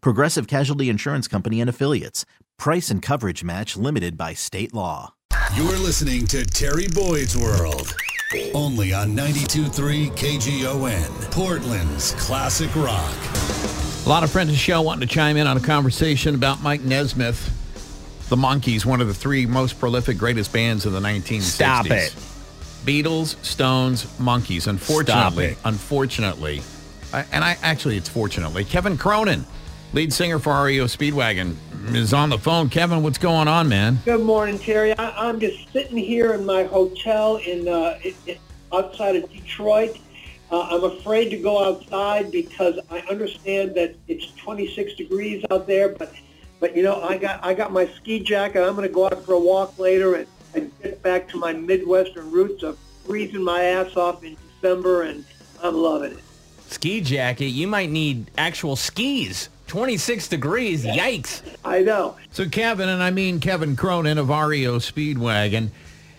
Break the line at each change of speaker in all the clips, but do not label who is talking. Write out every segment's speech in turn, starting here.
Progressive Casualty Insurance Company and Affiliates. Price and coverage match limited by state law.
You're listening to Terry Boyd's World. Only on 92.3 KGON, Portland's classic rock.
A lot of friends of the show wanting to chime in on a conversation about Mike Nesmith. The Monkees, one of the three most prolific, greatest bands of the 1960s.
Stop it.
Beatles, Stones, Monkees. Unfortunately,
Stop it.
unfortunately, and I actually it's fortunately, Kevin Cronin, lead singer for REO Speedwagon, is on the phone. Kevin, what's going on, man?
Good morning, Terry. I, I'm just sitting here in my hotel in uh, it, it, outside of Detroit. Uh, I'm afraid to go outside because I understand that it's 26 degrees out there, but but you know I got I got my ski jacket. I'm going to go out for a walk later and, and get back to my Midwestern roots of freezing my ass off in December, and I'm loving it.
Ski jacket, you might need actual skis. 26 degrees, yikes.
I know.
So Kevin, and I mean Kevin Cronin of REO Speedwagon,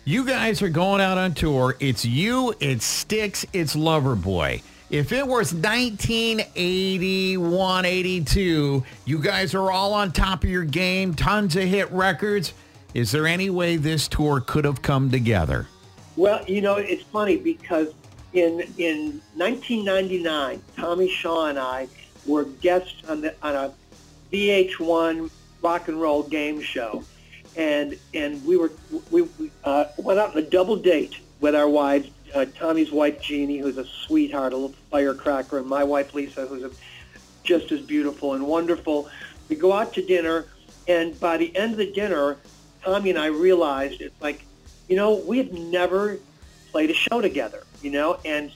you guys are going out on tour. It's you, it's Styx, it's Loverboy. If it was 1981, 82, you guys are all on top of your game, tons of hit records. Is there any way this tour could have come together?
Well, you know, it's funny because in in 1999, Tommy Shaw and I were guests on the on a VH1 rock and roll game show, and and we were we, uh, went out on a double date with our wives. Uh, Tommy's wife Jeannie, who's a sweetheart, a little firecracker, and my wife Lisa, who's a, just as beautiful and wonderful. We go out to dinner, and by the end of the dinner, Tommy and I realized it's like, you know, we have never played a show together, you know, and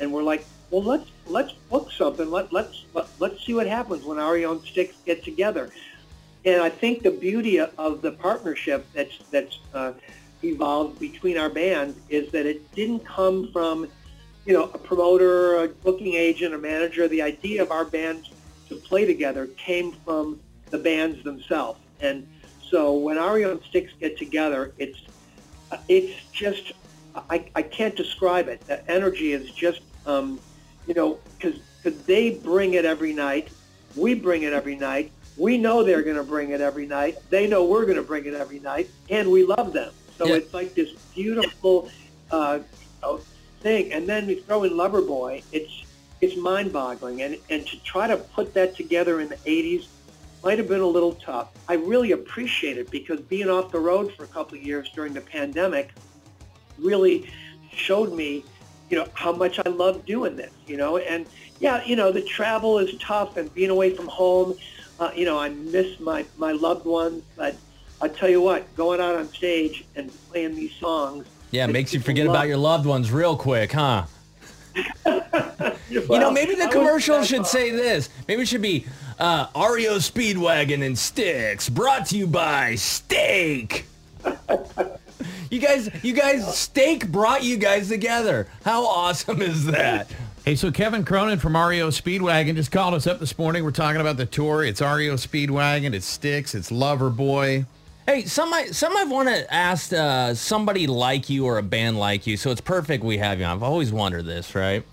and we're like, well, let's let's book something. Let let's let, let's see what happens when our young sticks get together. And I think the beauty of the partnership that's that's uh, evolved between our bands is that it didn't come from, you know, a promoter, a booking agent, a manager. The idea of our bands to play together came from the bands themselves. And so when REO and Styx get together, it's it's just I, I can't describe it. The energy is just um, you know because they bring it every night, we bring it every night. We know they're going to bring it every night. They know we're going to bring it every night, and we love them. So
Yeah.
it's like this beautiful uh, thing. And then we throw in Loverboy. It's it's mind-boggling, and and to try to put that together in the '80s might have been a little tough. I really appreciate it because being off the road for a couple of years during the pandemic really showed me, you know, how much I love doing this, you know, and yeah, you know, the travel is tough and being away from home, uh, you know, I miss my, my loved ones, but I'll tell you what, going out on stage and playing these songs.
Yeah, makes you forget
love-
about your loved ones real quick, huh? You know, maybe the commercial should say this. Maybe it should be uh, REO Speedwagon and Styx, brought to you by Steak. you guys, you guys, Steak brought you guys together. How awesome is that?
Hey, so Kevin Cronin from REO Speedwagon just called us up this morning. We're talking about the tour. It's REO Speedwagon. It's Styx. It's Loverboy.
Hey, some might, some might want to ask uh, somebody like you or a band like you, so it's perfect we have you. I've always wondered this, right?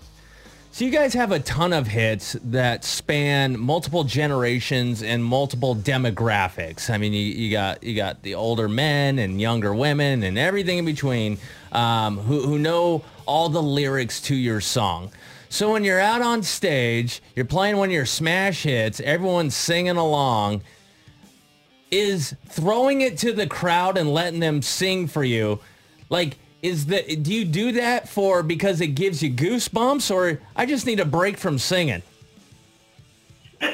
So you guys have a ton of hits that span multiple generations and multiple demographics. I mean, you, you got you got the older men and younger women and everything in between um, who, who know all the lyrics to your song. So when you're out on stage, you're playing one of your smash hits, everyone's singing along is throwing it to the crowd and letting them sing for you. Like, is that do you do that for because it gives you goosebumps, or I just need a break from singing?
no,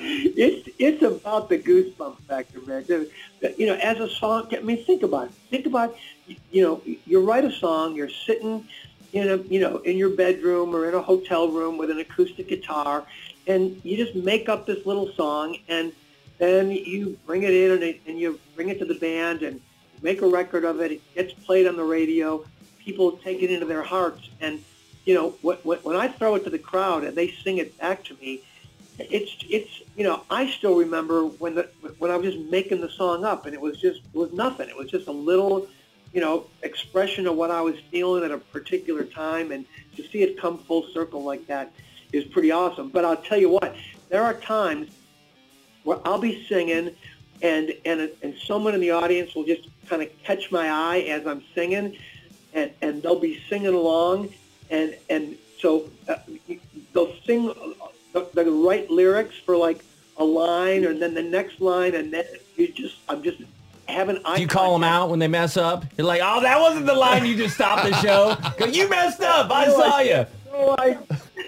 it's it's about the goosebump factor, man. You know, as a song, I mean, think about it. Think about, you know, you write a song, you're sitting in a, you know, in your bedroom or in a hotel room with an acoustic guitar, and you just make up this little song, and then you bring it in and, and you bring it to the band and make a record of it. It gets played on the radio. People take it into their hearts, and you know, when, I throw it to the crowd and they sing it back to me, it's it's you know I still remember when the when I was just making the song up and it was just it was nothing. It was just a little you know expression of what I was feeling at a particular time, and to see it come full circle like that is pretty awesome. But I'll tell you what, there are times where I'll be singing and and and someone in the audience will just kind of catch my eye as I'm singing, and and they'll be singing along, and and so uh, they'll sing the, the right lyrics for like a line, and then the next line, and then you just I'm just having eye
Do you call them out when they mess up? You're like, oh, that wasn't the line you just stopped the show because you messed up. I saw you.
No, I,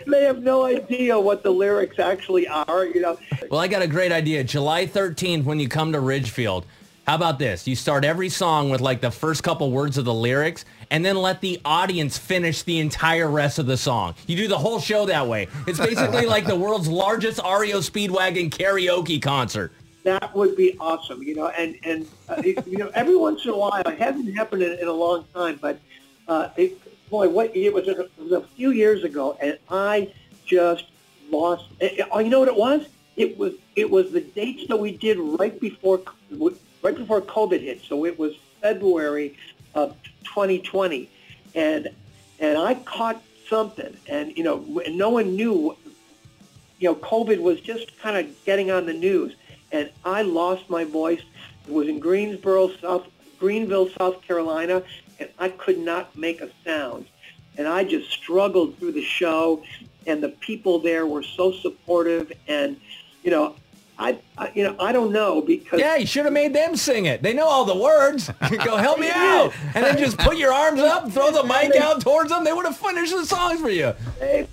they have no idea what the lyrics actually are. You know,
Well, I got a great idea. July 13th, when you come to Ridgefield, how about this? You start every song with like the first couple words of the lyrics and then let the audience finish the entire rest of the song. You do the whole show that way. It's basically like the world's largest REO Speedwagon karaoke concert.
that would be awesome. You know, and and uh, you know, every once in a while, it hasn't happened in, in a long time, but uh, it, boy, what it was, a, a few years ago, and I just lost. Oh, you know what it was? It was it was the dates that we did right before right before COVID hit. So it was February of 2020, and and I caught something, and you know, no one knew you know, COVID was just kind of getting on the news, and I lost my voice. It was in Greensboro, South Greenville, South Carolina, and I could not make a sound. And I just struggled through the show, and the people there were so supportive. And you know, I, I you know, I don't know because
Yeah, you should have made them sing it. They know all the words. Go help me out. And then just put your arms up and throw the mic out towards them. They would have finished the songs for you.
they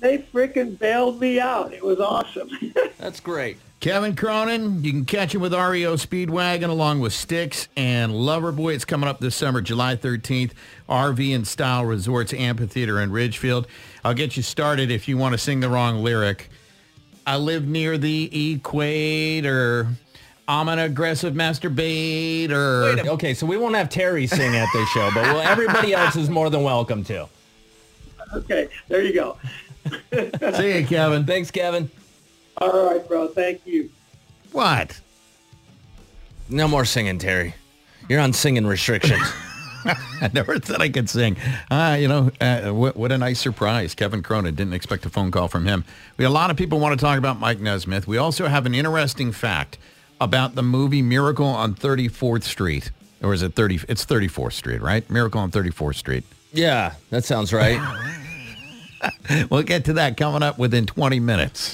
they freaking bailed me out. It was awesome.
That's great.
Kevin Cronin, you can catch him with REO Speedwagon along with Styx and Loverboy. It's coming up this summer, July 13th, RV Inn Style Resorts Amphitheater in Ridgefield. I'll get you started if you want to sing the wrong lyric. I live near the equator. I'm an aggressive masturbator.
Okay, so we won't have Terry sing at this show, but well, everybody else is more than welcome to.
okay, there you go.
See you, Kevin.
Thanks, Kevin.
All right, bro. Thank you.
What?
No more singing, Terry. You're on singing restrictions.
I never thought I could sing. Uh, you know, uh, what, what a nice surprise. Kevin Cronin didn't expect a phone call from him. We a lot of people want to talk about Mike Nesmith. We also have an interesting fact about the movie Miracle on 34th Street. Or is it 30? It's 34th Street, right? Miracle on 34th Street.
yeah, that sounds right.
We'll get to that coming up within 20 minutes.